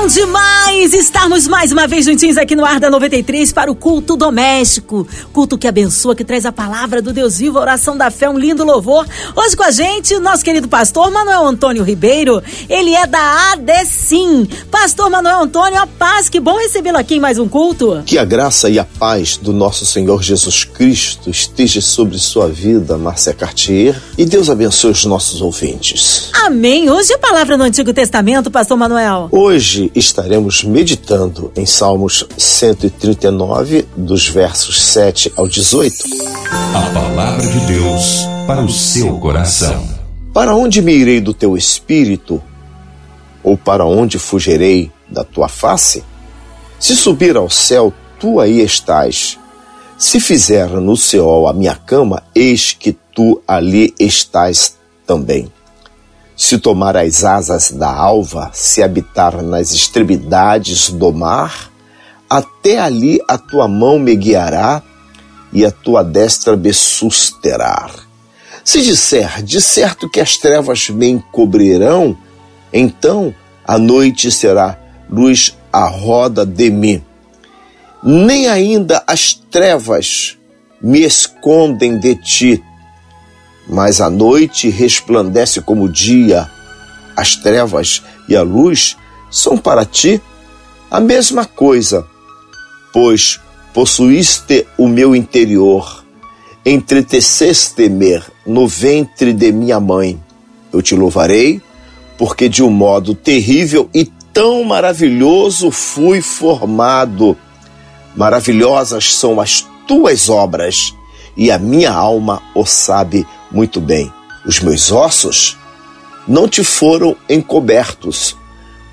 Bom demais estarmos mais uma vez juntinhos aqui no Ar da 93 para o culto doméstico. Culto que abençoa, que traz a palavra do Deus vivo, a oração da fé, um lindo louvor. Hoje com a gente, nosso querido pastor Manuel Antônio Ribeiro. Ele é da ADECIM. Pastor Manuel Antônio, a paz, que bom recebê-lo aqui em mais um culto. Que a graça e a paz do nosso Senhor Jesus Cristo esteja sobre sua vida, Márcia Cartier, e Deus abençoe os nossos ouvintes. Amém. Hoje a palavra no Antigo Testamento, pastor Manuel. Hoje estaremos meditando em Salmos 139, dos versos 7 ao 18. A palavra de Deus para o seu coração. Para onde me irei do teu espírito? Ou para onde fugirei da tua face? Se subir ao céu, tu aí estás. Se fizer no céu a minha cama, eis que tu ali estás também se tomar as asas da alva, se habitar nas extremidades do mar, até ali a tua mão me guiará e a tua destra me susterá. Se disser, de certo que as trevas me encobrirão, então a noite será luz à roda de mim. Nem ainda as trevas me escondem de ti, mas a noite resplandece como o dia, as trevas e a luz são para ti a mesma coisa, pois possuíste o meu interior, entreteceste-me no ventre de minha mãe. Eu te louvarei, porque de um modo terrível e tão maravilhoso fui formado. Maravilhosas são as tuas obras, e a minha alma o sabe muito bem, os meus ossos não te foram encobertos,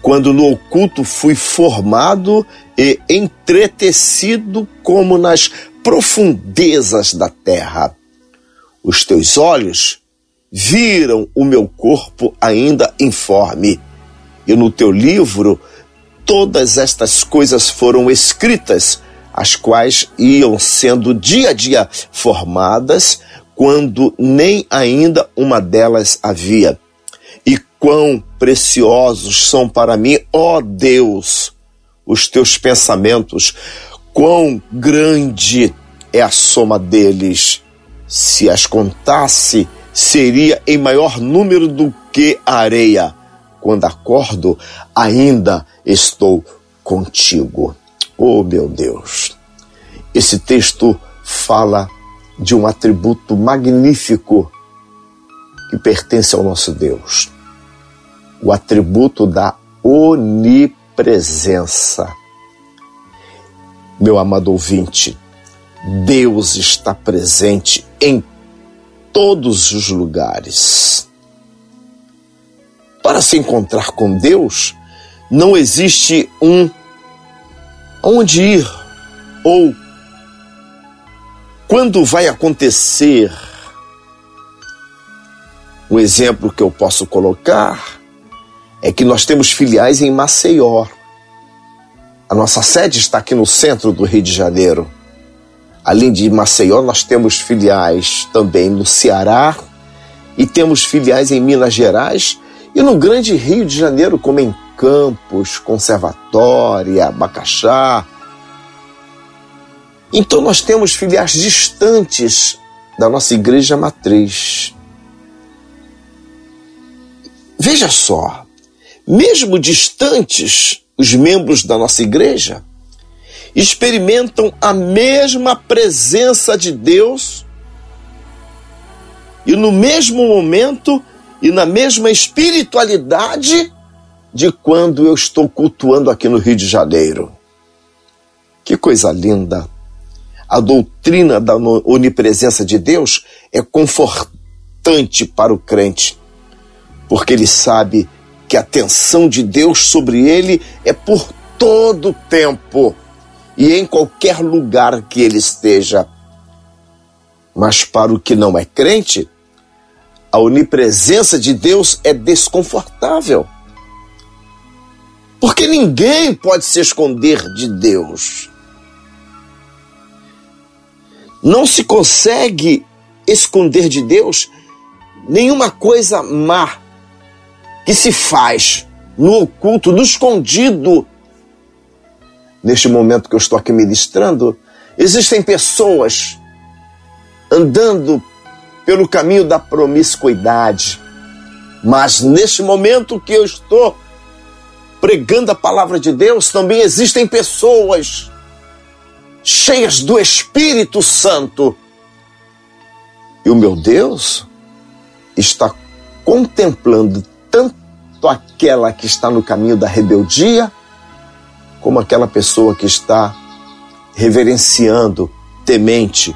quando no oculto fui formado e entretecido como nas profundezas da terra. Os teus olhos viram o meu corpo ainda informe, e no teu livro todas estas coisas foram escritas, as quais iam sendo dia a dia formadas, quando nem ainda uma delas havia. E quão preciosos são para mim, ó Deus, os teus pensamentos, quão grande é a soma deles. Se as contasse, seria em maior número do que a areia. Quando acordo, ainda estou contigo. Oh, meu Deus! Esse texto fala de um atributo magnífico que pertence ao nosso Deus. O atributo da onipresença. Meu amado ouvinte, Deus está presente em todos os lugares. Para se encontrar com Deus, não existe um onde ir ou quando vai acontecer? Um exemplo que eu posso colocar é que nós temos filiais em Maceió. A nossa sede está aqui no centro do Rio de Janeiro. Além de Maceió, nós temos filiais também no Ceará e temos filiais em Minas Gerais e no grande Rio de Janeiro, como em Campos, Conservatória, Bacaxá, então nós temos filiais distantes da nossa igreja matriz. Veja só, mesmo distantes, os membros da nossa igreja experimentam a mesma presença de Deus e no mesmo momento e na mesma espiritualidade de quando eu estou cultuando aqui no Rio de Janeiro. Que coisa linda! A doutrina da onipresença de Deus é confortante para o crente, porque ele sabe que a atenção de Deus sobre ele é por todo o tempo e em qualquer lugar que ele esteja. Mas para o que não é crente, a onipresença de Deus é desconfortável. Porque ninguém pode se esconder de Deus. Não se consegue esconder de Deus nenhuma coisa má que se faz no oculto, no escondido. Neste momento que eu estou aqui ministrando, existem pessoas andando pelo caminho da promiscuidade. Mas neste momento que eu estou pregando a palavra de Deus, também existem pessoas cheias do Espírito Santo. E o meu Deus está contemplando tanto aquela que está no caminho da rebeldia, como aquela pessoa que está reverenciando, temente,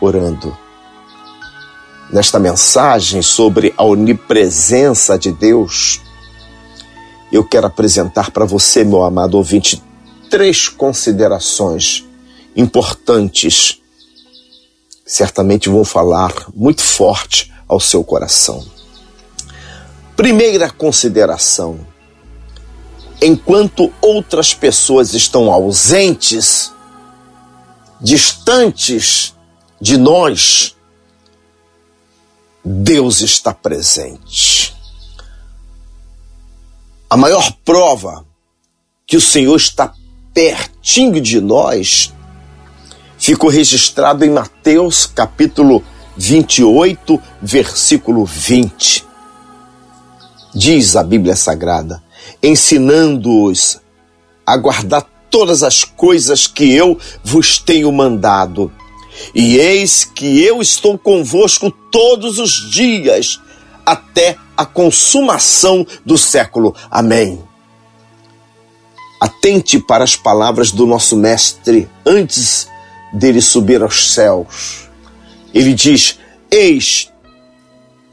orando. Nesta mensagem sobre a onipresença de Deus, eu quero apresentar para você, meu amado ouvinte, três considerações importantes. Certamente vão falar muito forte ao seu coração. Primeira consideração: enquanto outras pessoas estão ausentes, distantes de nós, Deus está presente. A maior prova que o Senhor está pertinho de nós ficou registrado em Mateus capítulo 28, versículo 20. Diz a Bíblia Sagrada, ensinando-os a guardar todas as coisas que eu vos tenho mandado. E eis que eu estou convosco todos os dias, até a consumação do século. Amém. Atente para as palavras do nosso Mestre antes dele subir aos céus. Ele diz: Eis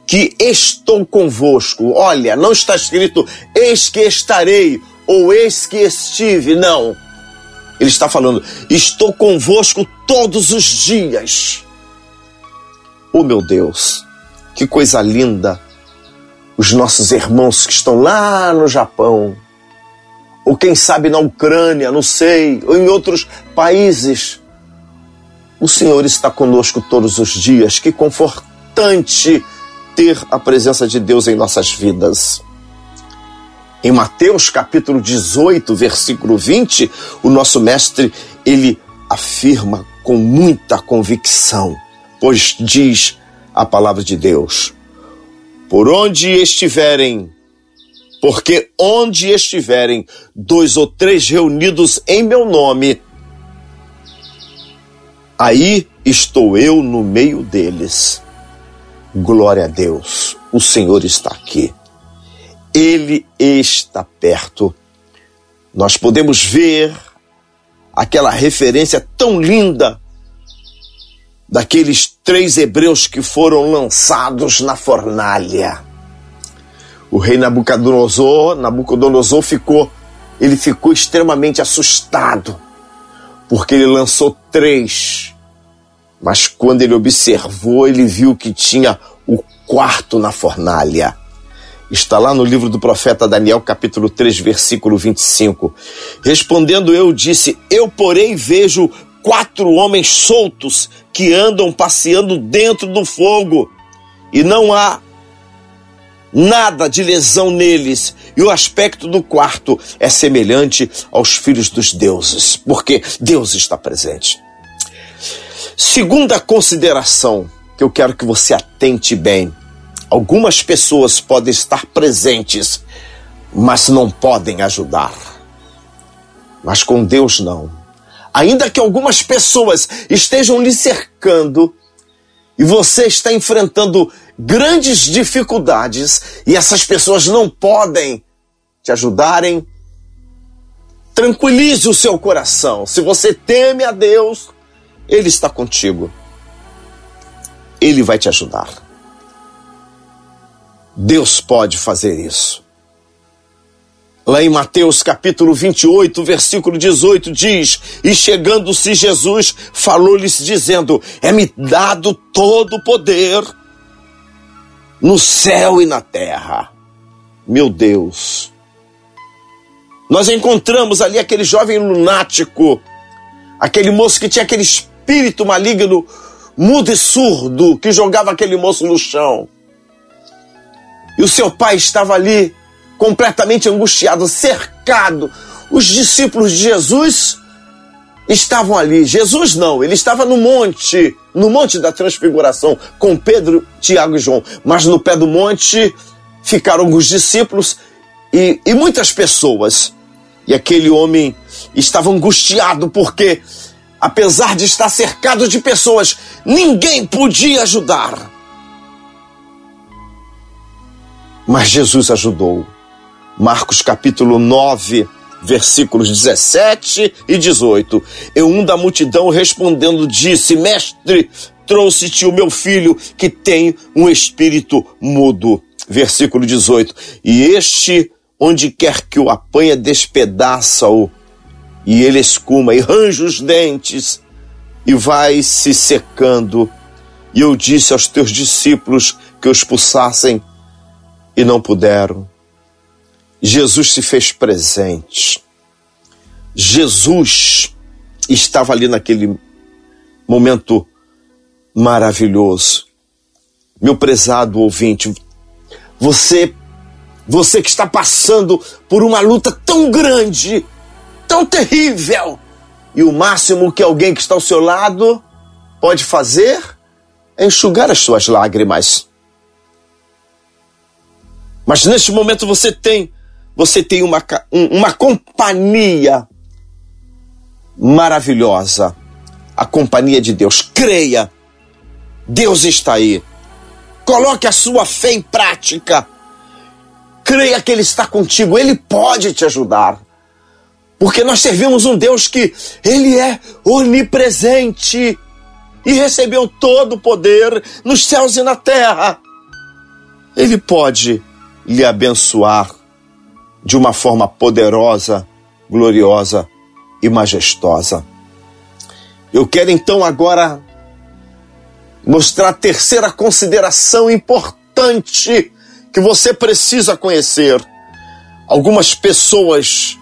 que estou convosco. Olha, não está escrito eis que estarei ou eis que estive. Não. Ele está falando: estou convosco todos os dias. Oh meu Deus, que coisa linda! Os nossos irmãos que estão lá no Japão, ou quem sabe na Ucrânia, não sei, ou em outros países. O Senhor está conosco todos os dias. Que confortante ter a presença de Deus em nossas vidas. Em Mateus capítulo 18, versículo 20, o nosso mestre, ele afirma com muita convicção, pois diz a palavra de Deus: Por onde estiverem, porque onde estiverem dois ou três reunidos em meu nome, aí estou eu no meio deles. Glória a Deus, o Senhor está aqui. Ele está perto. Nós podemos ver aquela referência tão linda daqueles três hebreus que foram lançados na fornalha. O rei Nabucodonosor, Nabucodonosor ficou, ele ficou extremamente assustado, porque ele lançou três mas quando ele observou, ele viu que tinha o quarto na fornalha. Está lá no livro do profeta Daniel, capítulo 3, versículo 25. Respondendo eu, disse: Eu, porém, vejo quatro homens soltos que andam passeando dentro do fogo, e não há nada de lesão neles, e o aspecto do quarto é semelhante aos filhos dos deuses, porque Deus está presente. Segunda consideração que eu quero que você atente bem: algumas pessoas podem estar presentes, mas não podem ajudar. Mas com Deus não. Ainda que algumas pessoas estejam lhe cercando e você está enfrentando grandes dificuldades e essas pessoas não podem te ajudarem, tranquilize o seu coração. Se você teme a Deus, ele está contigo. Ele vai te ajudar. Deus pode fazer isso. Lá em Mateus capítulo 28, versículo 18 diz: E chegando-se Jesus, falou-lhes dizendo: É-me dado todo o poder no céu e na terra. Meu Deus. Nós encontramos ali aquele jovem lunático, aquele moço que tinha aquele espírito maligno mudo e surdo que jogava aquele moço no chão. E o seu pai estava ali, completamente angustiado, cercado. Os discípulos de Jesus estavam ali. Jesus não, ele estava no monte, no monte da transfiguração, com Pedro, Tiago e João. Mas no pé do monte ficaram alguns discípulos e, e muitas pessoas. E aquele homem estava angustiado porque, apesar de estar cercado de pessoas, ninguém podia ajudar. Mas Jesus ajudou. Marcos capítulo 9, versículos 17 e 18. E um da multidão respondendo disse: Mestre, trouxe-te o meu filho que tem um espírito mudo. Versículo 18. E este, onde quer que o apanha, despedaça-o, e ele escuma e range os dentes, e vai se secando. E eu disse aos teus discípulos que o expulsassem, e não puderam. Jesus se fez presente. Jesus estava ali naquele momento maravilhoso. Meu prezado ouvinte, você você que está passando por uma luta tão grande, tão terrível, e o máximo que alguém que está ao seu lado pode fazer é enxugar as suas lágrimas. Mas neste momento você tem você tem uma, uma companhia maravilhosa. A companhia de Deus. Creia. Deus está aí. Coloque a sua fé em prática. Creia que Ele está contigo. Ele pode te ajudar. Porque nós servimos um Deus que Ele é onipresente e recebeu todo o poder nos céus e na terra. Ele pode lhe abençoar de uma forma poderosa, gloriosa e majestosa. Eu quero então agora mostrar a terceira consideração importante que você precisa conhecer. Algumas pessoas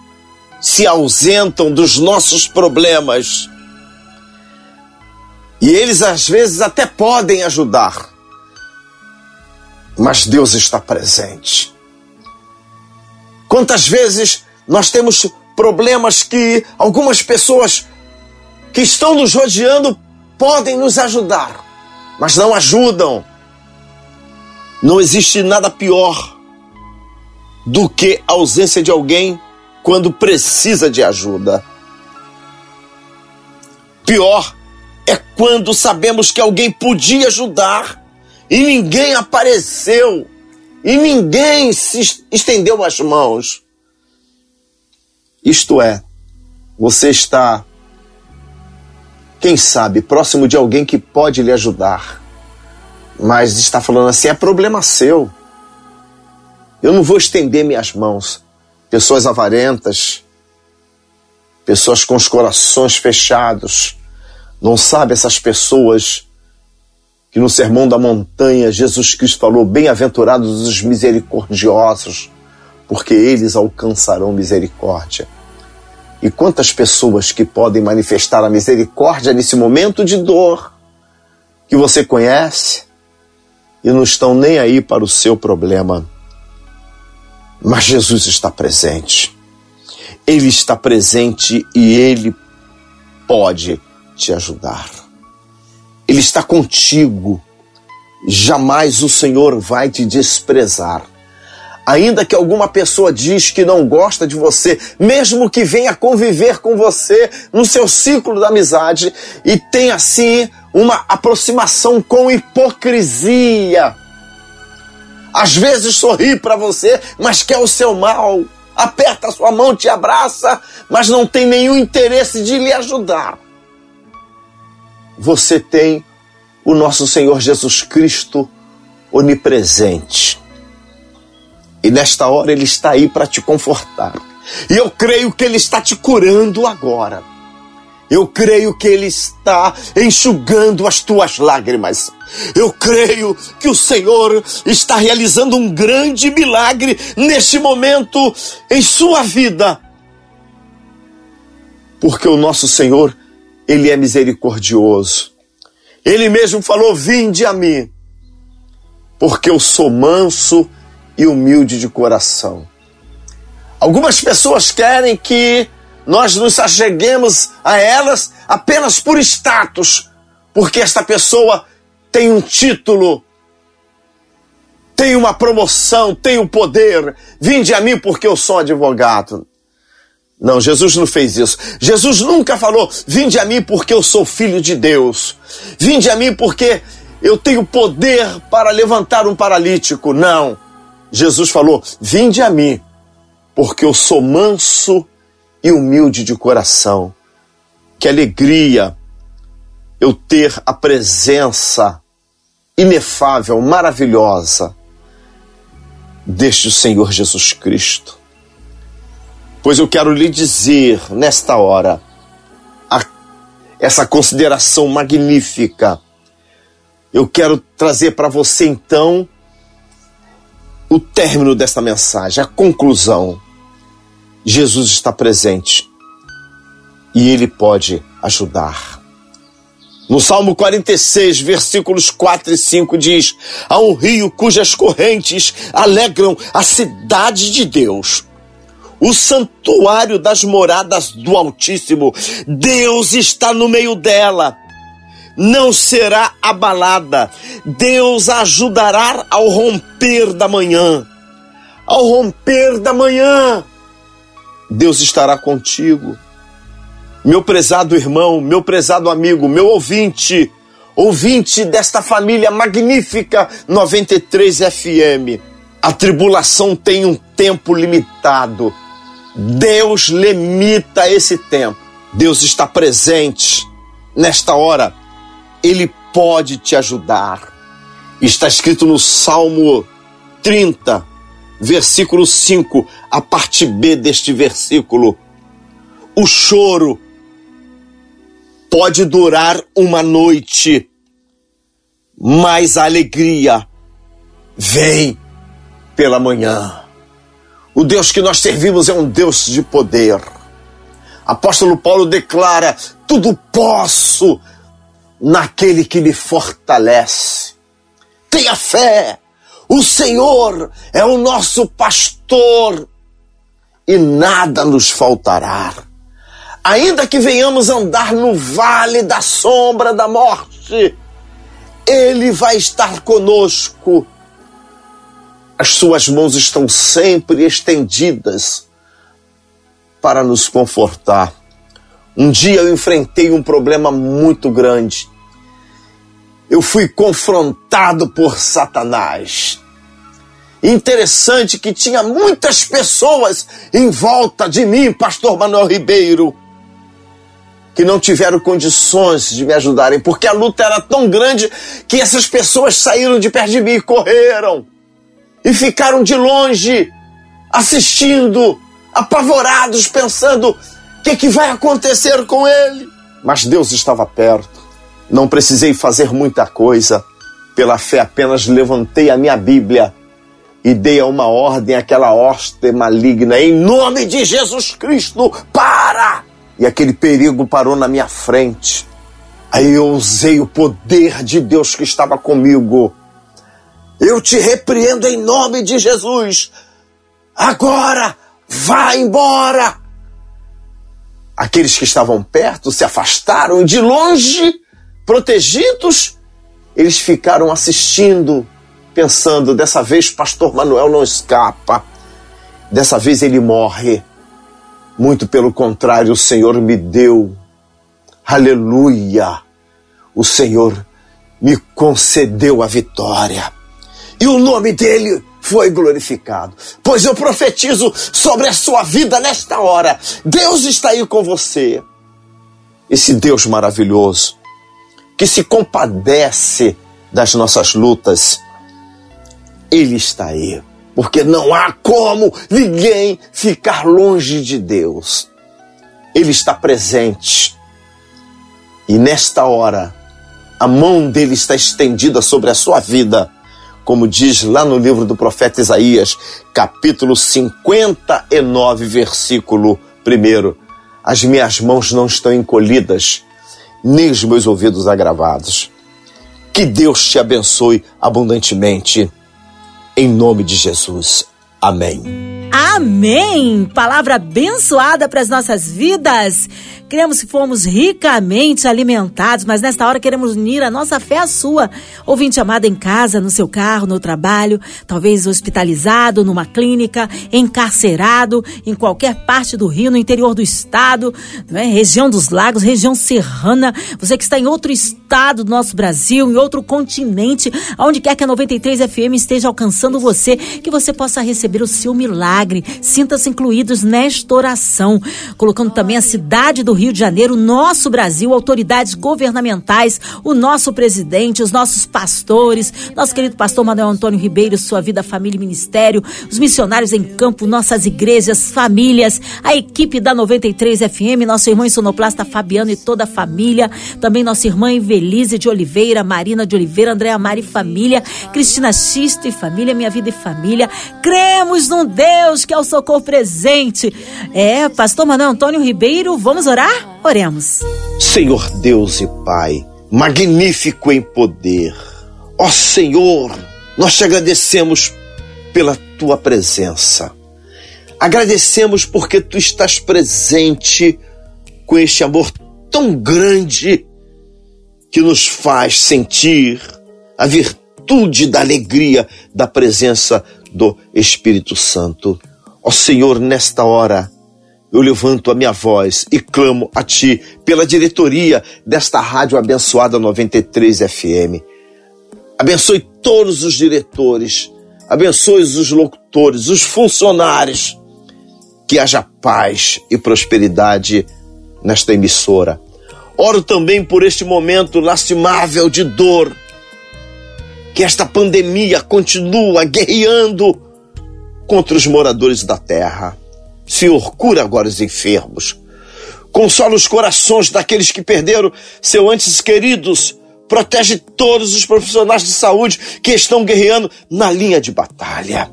se ausentam dos nossos problemas e eles às vezes até podem ajudar, mas Deus está presente. Quantas vezes nós temos problemas que algumas pessoas que estão nos rodeando podem nos ajudar, mas não ajudam. Não existe nada pior do que a ausência de alguém quando precisa de ajuda. Pior é quando sabemos que alguém podia ajudar e ninguém apareceu e ninguém se estendeu as mãos. Isto é, você está, quem sabe, próximo de alguém que pode lhe ajudar, mas está falando assim: é problema seu. Eu não vou estender minhas mãos. Pessoas avarentas, pessoas com os corações fechados, não sabe essas pessoas que no Sermão da Montanha Jesus Cristo falou: Bem-aventurados os misericordiosos, porque eles alcançarão misericórdia. E quantas pessoas que podem manifestar a misericórdia nesse momento de dor que você conhece e não estão nem aí para o seu problema. Mas Jesus está presente. Ele está presente e ele pode te ajudar. Ele está contigo. Jamais o Senhor vai te desprezar. Ainda que alguma pessoa diz que não gosta de você, mesmo que venha conviver com você no seu ciclo da amizade e tenha assim uma aproximação com hipocrisia. Às vezes sorri para você, mas quer o seu mal. Aperta a sua mão, te abraça, mas não tem nenhum interesse de lhe ajudar você tem o nosso Senhor Jesus Cristo onipresente. E nesta hora ele está aí para te confortar. E eu creio que ele está te curando agora. Eu creio que Ele está enxugando as tuas lágrimas. Eu creio que o Senhor está realizando um grande milagre neste momento em sua vida. Porque o nosso Senhor ele é misericordioso. Ele mesmo falou: Vinde a mim, porque eu sou manso e humilde de coração. Algumas pessoas querem que nós nos acheguemos a elas apenas por status, porque esta pessoa tem um título, tem uma promoção, tem o um poder. Vinde a mim porque eu sou advogado. Não, Jesus não fez isso. Jesus nunca falou: Vinde a mim porque eu sou filho de Deus. Vinde a mim porque eu tenho poder para levantar um paralítico. Não. Jesus falou: Vinde a mim porque eu sou manso e humilde de coração. Que alegria eu ter a presença inefável, maravilhosa deste Senhor Jesus Cristo. Pois eu quero lhe dizer nesta hora a, essa consideração magnífica. Eu quero trazer para você então o término desta mensagem, a conclusão. Jesus está presente e ele pode ajudar. No Salmo 46, versículos 4 e 5 diz: Há um rio cujas correntes alegram a cidade de Deus, o santuário das moradas do Altíssimo. Deus está no meio dela, não será abalada. Deus a ajudará ao romper da manhã. Ao romper da manhã, Deus estará contigo. Meu prezado irmão, meu prezado amigo, meu ouvinte, ouvinte desta família magnífica 93 FM. A tribulação tem um tempo limitado. Deus limita esse tempo. Deus está presente nesta hora. Ele pode te ajudar. Está escrito no Salmo 30, versículo 5, a parte B deste versículo. O choro pode durar uma noite, mas a alegria vem pela manhã. O Deus que nós servimos é um Deus de poder. Apóstolo Paulo declara: tudo posso naquele que me fortalece. Tenha fé, o Senhor é o nosso pastor e nada nos faltará. Ainda que venhamos andar no vale da sombra da morte, Ele vai estar conosco. As suas mãos estão sempre estendidas para nos confortar. Um dia eu enfrentei um problema muito grande. Eu fui confrontado por Satanás. Interessante que tinha muitas pessoas em volta de mim, pastor Manuel Ribeiro que não tiveram condições de me ajudarem, porque a luta era tão grande que essas pessoas saíram de perto de mim e correram e ficaram de longe assistindo, apavorados, pensando: o que, que vai acontecer com ele? Mas Deus estava perto. Não precisei fazer muita coisa. Pela fé, apenas levantei a minha Bíblia e dei a uma ordem àquela hoste maligna, em nome de Jesus Cristo, para! e aquele perigo parou na minha frente. Aí eu usei o poder de Deus que estava comigo. Eu te repreendo em nome de Jesus. Agora, vá embora. Aqueles que estavam perto se afastaram de longe, protegidos, eles ficaram assistindo, pensando: dessa vez, Pastor Manuel não escapa, dessa vez ele morre. Muito pelo contrário, o Senhor me deu. Aleluia! O Senhor me concedeu a vitória. E o nome dele foi glorificado. Pois eu profetizo sobre a sua vida nesta hora. Deus está aí com você. Esse Deus maravilhoso que se compadece das nossas lutas, ele está aí porque não há como ninguém ficar longe de Deus. Ele está presente. E nesta hora, a mão dele está estendida sobre a sua vida, como diz lá no livro do profeta Isaías, capítulo 59, versículo 1. As minhas mãos não estão encolhidas, nem os meus ouvidos agravados. Que Deus te abençoe abundantemente. Em nome de Jesus. Amém. Amém! Palavra abençoada para as nossas vidas. Cremos que fomos ricamente alimentados, mas nesta hora queremos unir a nossa fé à sua. Ouvinte amado em casa, no seu carro, no trabalho, talvez hospitalizado, numa clínica, encarcerado, em qualquer parte do Rio, no interior do estado, é? região dos lagos, região serrana. Você que está em outro estado do nosso Brasil, em outro continente, aonde quer que a 93 FM esteja alcançando você, que você possa receber o seu milagre. Sinta-se incluídos nesta oração, colocando também a cidade do Rio de Janeiro, nosso Brasil, autoridades governamentais, o nosso presidente, os nossos pastores, nosso querido pastor Manuel Antônio Ribeiro, sua vida, família e ministério, os missionários em campo, nossas igrejas, famílias, a equipe da 93 FM, nosso irmão sonoplasta Fabiano e toda a família, também nossa irmã Evelise de Oliveira, Marina de Oliveira, Andréa Mari e família, Cristina Xisto e família, minha vida e família. Cremos num Deus que é o socorro presente. É, pastor Manuel Antônio Ribeiro, vamos orar? Oremos. Senhor Deus e Pai, magnífico em poder. Ó Senhor, nós te agradecemos pela tua presença. Agradecemos porque tu estás presente com este amor tão grande que nos faz sentir a virtude da alegria da presença do Espírito Santo. Ó Senhor, nesta hora, eu levanto a minha voz e clamo a Ti pela diretoria desta rádio abençoada 93 FM. Abençoe todos os diretores, abençoe os locutores, os funcionários. Que haja paz e prosperidade nesta emissora. Oro também por este momento lastimável de dor. Que esta pandemia continua guerreando contra os moradores da terra Senhor, cura agora os enfermos. Consola os corações daqueles que perderam seus antes queridos. Protege todos os profissionais de saúde que estão guerreando na linha de batalha.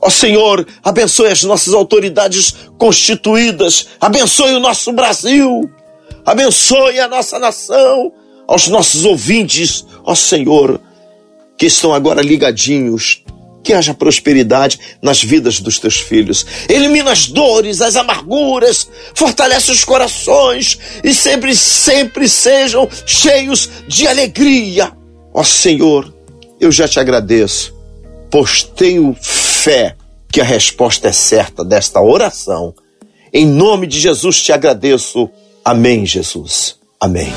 Ó Senhor, abençoe as nossas autoridades constituídas. Abençoe o nosso Brasil. Abençoe a nossa nação. Aos nossos ouvintes, ó Senhor, que estão agora ligadinhos que haja prosperidade nas vidas dos teus filhos. Elimina as dores, as amarguras, fortalece os corações e sempre, sempre sejam cheios de alegria. Ó Senhor, eu já te agradeço, pois tenho fé que a resposta é certa desta oração. Em nome de Jesus te agradeço. Amém, Jesus. Amém.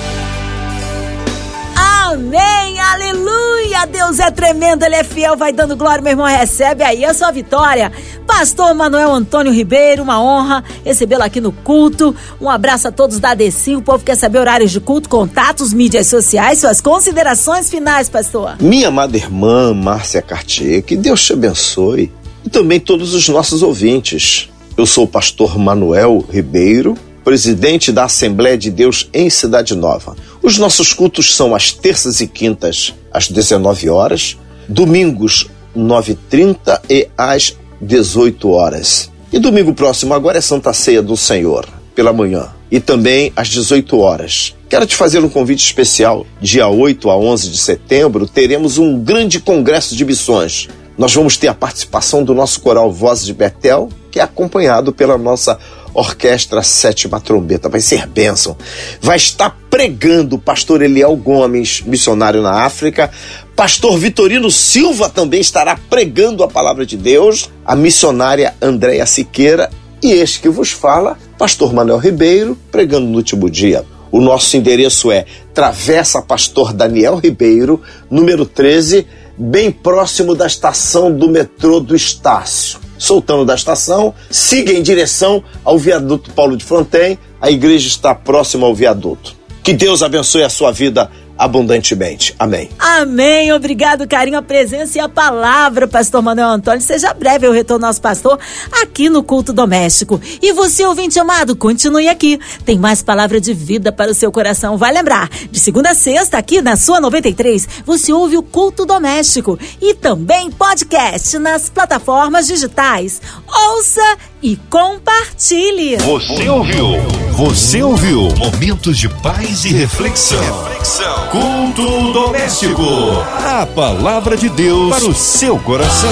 Amém, aleluia. Deus é tremendo, Ele é fiel, vai dando glória, meu irmão. Recebe aí a sua vitória. Pastor Manuel Antônio Ribeiro, uma honra recebê-lo aqui no culto. Um abraço a todos da ADC. O povo quer saber horários de culto, contatos, mídias sociais, suas considerações finais, pastor. Minha amada irmã Márcia Cartier, que Deus te abençoe. E também todos os nossos ouvintes. Eu sou o pastor Manuel Ribeiro presidente da Assembleia de Deus em Cidade Nova. Os nossos cultos são às terças e quintas, às 19 horas, domingos, 9h30 e às 18 horas. E domingo próximo agora é Santa Ceia do Senhor, pela manhã, e também às 18 horas. Quero te fazer um convite especial. Dia 8 a 11 de setembro teremos um grande congresso de missões. Nós vamos ter a participação do nosso coral Vozes de Betel, que é acompanhado pela nossa Orquestra Sétima Trombeta. Vai ser bênção. Vai estar pregando o pastor Eliel Gomes, missionário na África. Pastor Vitorino Silva também estará pregando a palavra de Deus. A missionária Andréia Siqueira. E este que vos fala, pastor Manuel Ribeiro, pregando no último dia. O nosso endereço é Travessa Pastor Daniel Ribeiro, número 13, bem próximo da estação do metrô do Estácio soltando da estação, siga em direção ao viaduto Paulo de Fronten. A igreja está próxima ao viaduto. Que Deus abençoe a sua vida abundantemente. Amém. Amém. Obrigado, carinho, a presença e a palavra, pastor Manuel Antônio. Seja breve o retorno nosso pastor aqui no culto doméstico. E você, ouvinte amado, continue aqui. Tem mais palavra de vida para o seu coração. Vai lembrar, de segunda a sexta, aqui na sua 93, você ouve o culto doméstico e também podcast nas plataformas digitais. Ouça e compartilhe. Você ouviu? Você ouviu? Momentos de paz e reflexão. reflexão. Culto doméstico. A palavra de Deus para o seu coração.